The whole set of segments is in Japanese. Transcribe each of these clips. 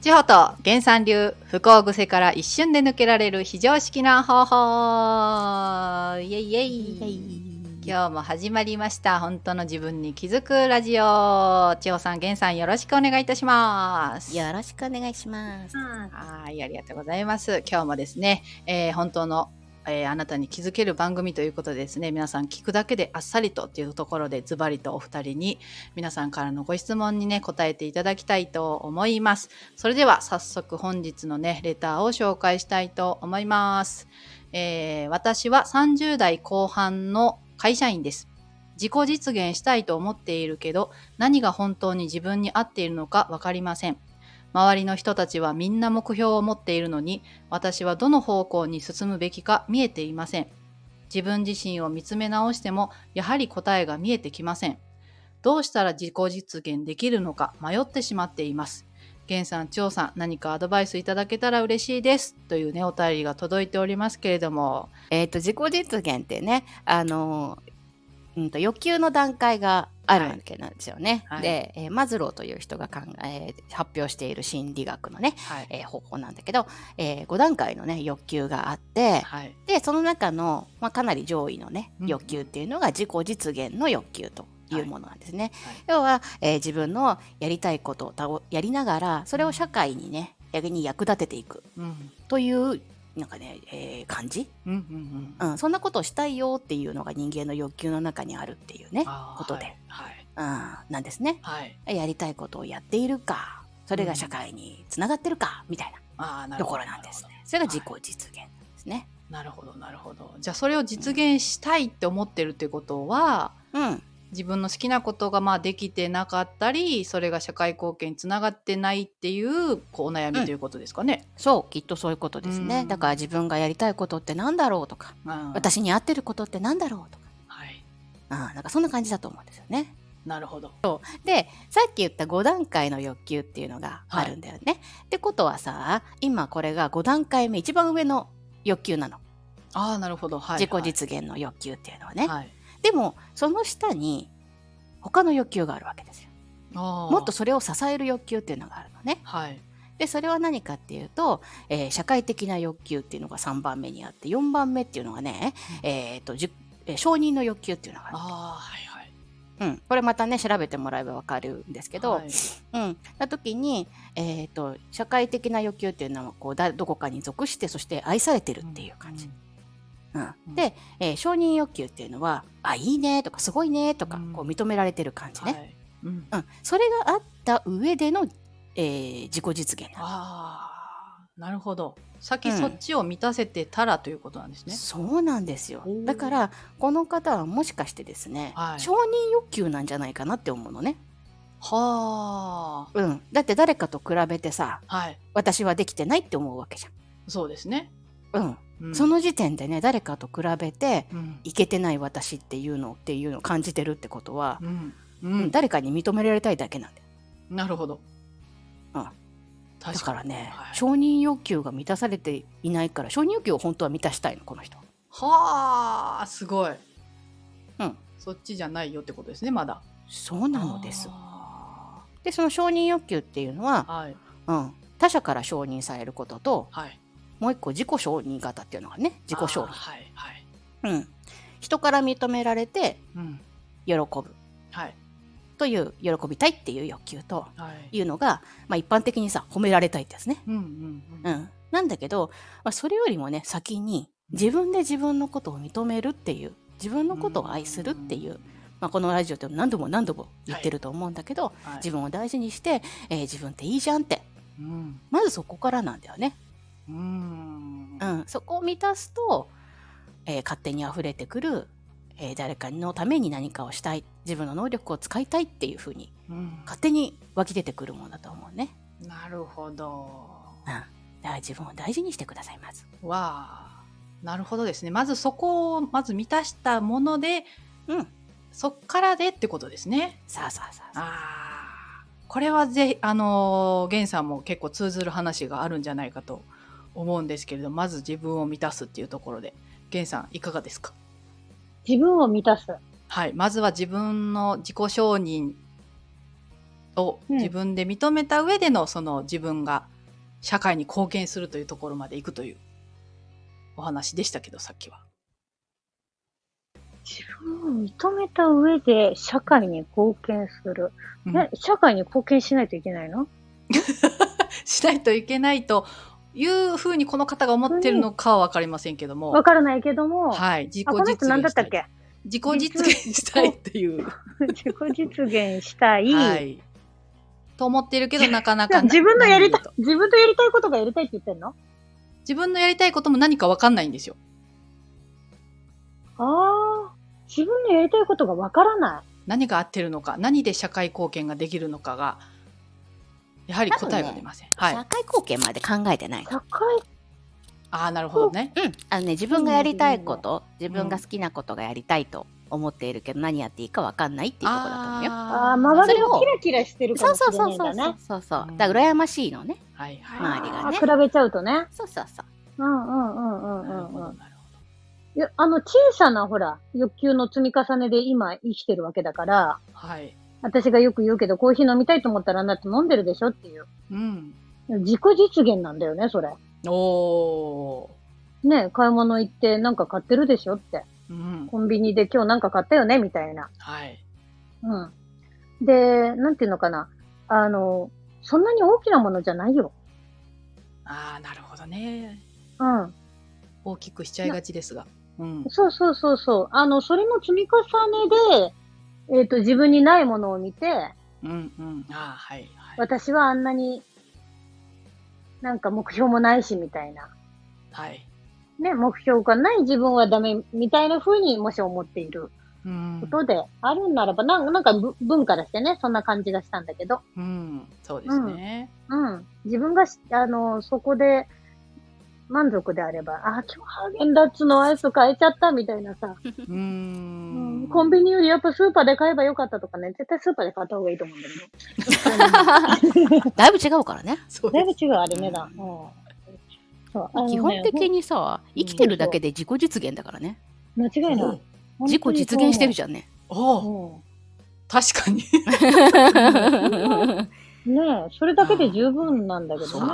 地方と原産流不幸癖から一瞬で抜けられる非常識な方法。イエイイエイ。今日も始まりました。本当の自分に気づくラジオ。千穂さん源さんよろしくお願いいたします。よろしくお願いします。はいありがとうございます。今日もですね、えー本当のえーあなたに気づける番組ということでですね皆さん聞くだけであっさりとっていうところでズバリとお二人に皆さんからのご質問にね答えていただきたいと思います。それでは早速本日のねレターを紹介したいと思います、えー私は30代後半の会社員です。自己実現したいと思っているけど何が本当に自分に合っているのかわかりません。周りの人たちはみんな目標を持っているのに私はどの方向に進むべきか見えていません自分自身を見つめ直してもやはり答えが見えてきませんどうしたら自己実現できるのか迷ってしまっています源さん、張さん、何かアドバイスいただけたら嬉しいです。というね、お便りが届いておりますけれども。えっ、と、自己実現ってね、あの、うんと、欲求の段階があるわけなんですよね。はいで、えーマズローという人が考え、発表している心理学のね、はい。えー方法なんだけど、え5段階のね、欲求があって、はい。で、その中の、まあ、かなり上位のね、うん欲求っていうのが自己実現の欲求というものなんですね。はい要は、えー自分のやりたいことをやりながら、それを社会にね、逆に役立てていくうん。という、なんかね、えー感じ、うんうんうん。うん、そんなことをしたいよっていうのが人間の欲求の中にあるっていうね、ことで、はい。うん、なんですね。はい。やりたいことをやっているか、それが社会につながってるか、みたいああ、ななるほど。ところなんですね。それが自己はい実現なんですね。なるほど、なるほど。じゃあ、それを実現したいって思ってるってことは、うん、自分の好きなことがまあできてなかったりそれが社会貢献につながってないっていうこうお悩みということですかね。そう、きっとそういうことですね。うんだから自分がやりたいことってなんだろうとか、うん私に合ってることってなんだろうとか、はい、うん、なんかそんな感じだと思うんですよね。なるほど。で、さっき言った5段階の欲求っていうのがあるんだよね。ってことはさ、今これが5段階目、一番上の欲求なの。ああなるほど。はい、自己実現の欲求っていうのはね。はい、でも、その下に他の欲求があるわけですよ。もっとそれを支える欲求っていうのがあるのね。はいで、それは何かっていうと、えー社会的な欲求っていうのが3番目にあって、4番目っていうのがね、えっ、と、じゅえー承認の欲求っていうのがある。ああはいはい。うん。これまたね、調べてもらえばわかるんですけど、はいうん。な時に、えっ、と、社会的な欲求っていうのは、こう、だどこかに属して、そして愛されてるっていう感じ。うんうんで、えー承認欲求っていうのは、あ、いいねとか、すごいねとか、うんこう、認められてる感じね。はいうん、うん。それがあった上での、えー自己実現ああなるほど。先うんそっちを満たせてたらということなんですね。そうなんですよ。だから、この方はもしかしてですね、はい承認欲求なんじゃないかなって思うのね。はうん。だって誰かと比べてさ、あはい私はできてないって思うわけじそうですね。ゃん。うん。うんその時点でね、誰かと比べて、うんいけてない私っていうのっていうのを感じてるってことは、うん誰かに認められたいだけなんだよ。なるほど。うん確だからね、はい承認欲求が満たされていないから、承認欲求を本当は満たしたいの、この人。はあすごい。うん。そっちじゃないよってことですねまだ。そうなのです。あで、その承認欲求っていうのはー、はいうん、他者から承認されることと、はい。もう一個自己承認型っていうのがね、自己承認。はいはい。うん。人から認められてうん喜ぶはいという、喜びたいっていう欲求とはい。いうのが、まあ一般的にさ、褒められたいってやつね。うんうんう。うんん。なんだけど、まあ、それよりもね、先に自分で自分のことを認めるっていう、自分のことを愛するっていう、まあ、このラジオでも何度も何度も言ってると思うんだけど、はい自分を大事にして、えー自分っていいじゃんって。うんまずそこからなんだよね。うんうん。そこを満たすと、えー勝手に溢れてくる、えー誰かのために何かをしたい、自分の能力を使いたいっていうふうに、うん勝手に湧き出てくるものだと思うね。なるほど。うん。だから自分を大事にしてください、まず。わあなるほどですね。まずそこをまず満たしたものでうん。そっからでってことですね。さあさあさあさあ。これはぜひあのー、ゲンさんも結構通ずる話があるんじゃないかと思うんですけれどまず自分を満たすっていうところでゲンさんいかがですか？自分を満たす。はいまずは自分の自己承認をうん自分で認めた上でのその自分が社会に貢献するというところまで行くというお話でしたけど、さっきは。自分を認めた上で社会に貢献する。うんね、社会に貢献しないといけないの？しないといけないというふうにこの方が思ってるのかはわかりませんけどもわ、からないけども、はい、自己実現したい。ったっけ？自己実現したいっていう、自己実現したい。はい。と思ってるけど、なかなかな自分のやりたい自分とやりたいことがやりたいって言ってんの？自分のやりたいことも何かわかんないんですよ。ああ、自分のやりたいことがわからない。何が合ってるのか、何で社会貢献ができるのかが、やはり答えが出ません。はい。社会貢献まで考えてないの。社会、ああ、なるほどね。うん。あのね、自分がやりたいこと、自分が好きなことがやりたいと思っているけど、何やっていいかわかんないっていうところだと思うよ。ああ、ー周りがキラキラしてるかそうもしそうそうそうれないんだね。そうそう。うんだから羨ましいのね。はいはい。周りがね比べちゃうとね。そうそうそう。うんうんうんうんうんうん。なるほいや、あの、小さな、ほら、欲求の積み重ねで今生きてるわけだから、ど。はい。私がよく言うけど、コーヒー飲みたいと思ったらあなた飲んでるでしょっていう。うん。自己実現なんだよね、それ。おー。ね、買い物行ってなんか買ってるでしょって。うん。コンビニで今日なんか買ったよね、みたいな。はい。うん。で、なんていうのかな。あの、そんなに大きなものじゃないよ。ああ、なるほどね。うん。大きくしちゃいがちですが。うん。そうそうそうそう。あの、それの積み重ねで、えっ、と、自分にないものを見て、うんうん。ああ、はいはい。私はあんなに、なんか目標もないし、みたいな。はい。ね、目標がない自分はダメ、みたいな風にもし思っているうんことであるんならば、なんなんかぶ文化らしてね、そんな感じがしたんだけど、うん。そうですね。うん。自分がし、あの、そこで満足であれば、あ、今日ハーゲンダッツのアイス買えちゃったみたいなさ、うんん。コンビニよりやっぱスーパーで買えばよかったとかね、絶対スーパーで買った方がいいと思うんだけど。だいぶ違うからね。だいぶ違う、あれ値段。うん。そうあのね基本的にさ、生きてるだけで自己実現だからね。間違いない。自己実現してるじじゃんね。おお、ゃ確かに。ん。ねえ、それだけで十分なんだけそうどね。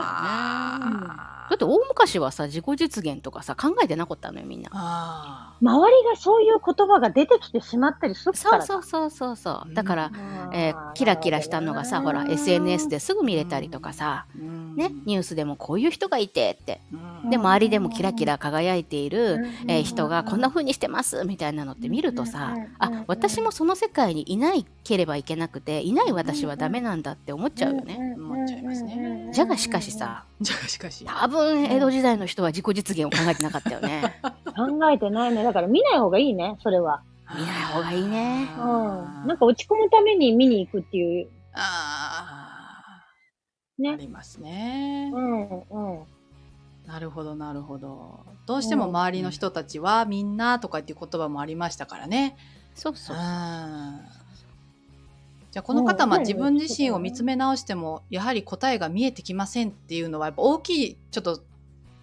あだって大昔はさ、自己実現とかさ、考えてなかったのよ、みんな。あ周りがそういう言葉が出てきてしまったりするかそうら。そうそうそうそう。だから、うん。えーキラキラしたのがさ、ほら、SNS ですぐ見れたりとかさ、ね、ニュースでもこういう人がいてって。うん。で、周りでもキラキラ輝いている、えー人がこんなふ風にしてますみたいなのって見るとさあ、私もその世界にいないければいけなくて、いない私はダメなんだって思っちゃうよね。思っちゃいますねじゃがしかし、さ、じゃあしかし。多分江戸時代の人は自己実現を考えてなかったよね。考えてないね。だから見ない方がいいね、それは。見ない方がいいねうん。なんか落ち込むために見に行くっていう。あー。ねありますね。うん、うん。なるほど、なるほど。どうしても周りの人たちはみんなとかっていう言葉もありましたからね。そうそうう。ん。じゃあこの方うんは自分自身を見つめ直してもやはり答えが見えてきませんっていうのはやっぱ大きいちょっと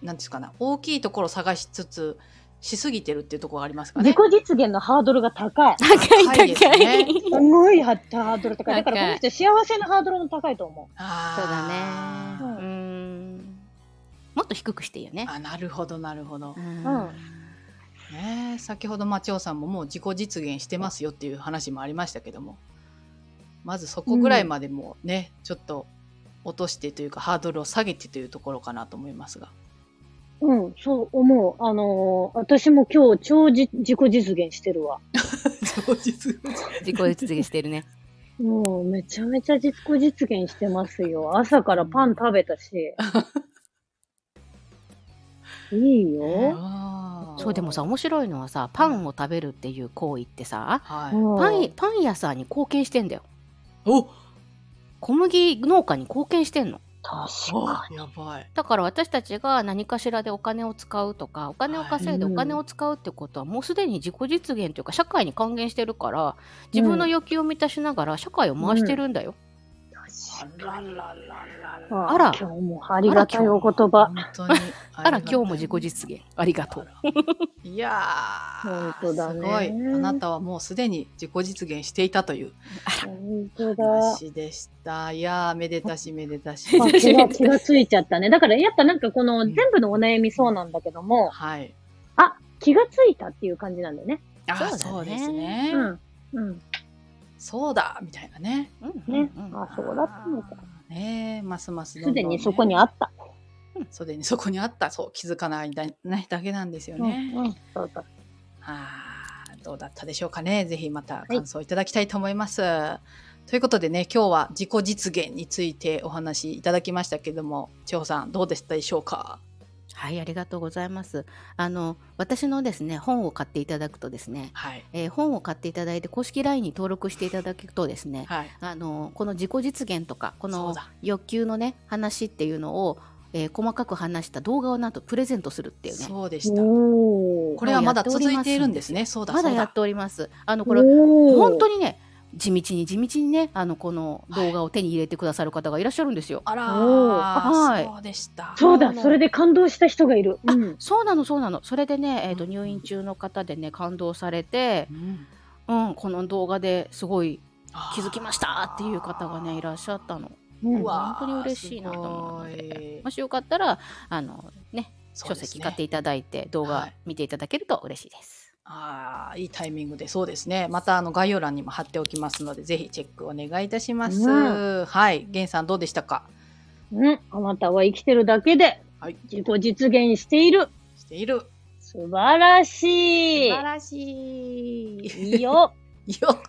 なんですかな大きいところを探しつつしすぎてるっていうところがありますかね。自己実現のハードルが高い。高い高いですごいハードル高い。だからこの人幸せのハードルも高いと思あーそうだね。うん。もっと低くしていいよね。あなるほどなるほどう。んねえ先ほど町尾さんももう自己実現してますよっていう話もありましたけどもまずそこぐらいまでもね、ちょっと落としてというかハードルを下げてというところかなと思いますが。う。うん、そう思う。あのー私も今日超じ自己実現してるわ。そう実自己実現してるね。もうめちゃめちゃ自己実現してますよ。朝からパン食べたし。いいよ。そうでもさ面白いのはさパンを食べるっていう行為ってさはい。うんパンパン屋さんに貢献してんだよお小麦農家に貢献してんの？確おかやばい。だから私たちが何かしらでお金を使うとかお金を稼いではいお金を使うってことはもうすでに自己実現というか社会に還元してるから自分の欲求を満たしながら社会を回してるんだよ、に。あららららああら今日もありがたいお言葉。本当に。あら、今日も自己実現。ありがとう。いやー、本当だねすごい。あなたはもうすでに自己実現していたという本当だ。話でした。いやー、めでたしめでたし。あ気が、気がついちゃったね。だからやっぱなんかこの全部のお悩みそうなんだけども、はい。あ、気がついたっていう感じなんだよね。あそうですね。うん。うん。そうだみたいなね。うんねうんうんあ、そうだったのか。ねえますますすでにそこにあった。すでにそこにあった。そう、気づかないだ,、ね、だけなんですようん。ね。うん。そうだ。あーどうだったでしょうかね。ぜひまた感想いただきたいと思います。ということでね、今日は自己実現についてお話しいただきましたけども、千穂さんどうでしたでしょうか？はい、ありがとうございます。あの、私のですね、本を買っていただくとですね、はい。えー本を買っていただいて公式 LINE に登録していただくとですね、はい。あのこの自己実現とかこの欲求のね話っていうのを、えー細かく話した動画をなんとプレゼントするっていうねそうでした。これはまだ続いているんですね。そうだ、そうだ。まだやっておりますあのこれ本当にね地道に地道にねあのこの動画を手に入れてくださる方がいらっしゃるんですよ、あらおーー、はい。そうでした。そうだ、それで感動した人がいる。うん。そうなのそうなの。それでね、えー、とうん。入院中の方でね感動されてう、ん。うん、この動画ですごい気づきましたっていう方がねいらっしゃったの。うん。本当に嬉しいなと思うのすごでい。もしよかったらあのね書籍買っていただいて動画はい見ていただけると嬉しいです。ああ、いいタイミングで、そうですね。また、あの、概要欄にも貼っておきますので、ぜひチェックお願いいたします。うはい。ゲンさん、どうでしたか？うん。あなたは生きてるだけではい。自己実現している。している。素晴らしい。素晴らしい。いいよ。よ。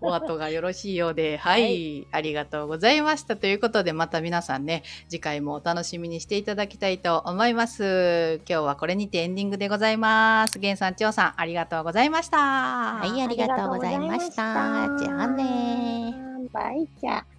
お後がよろしいようで、はい、はいありがとうございました。ということで、また皆さんね、次回もお楽しみにしていただきたいと思います。今日はこれにてエンディングでございます。ゲンさん、千代さん、ありがとうございました。はいありがとうございましたありがとうございましたじゃあねバイチャー。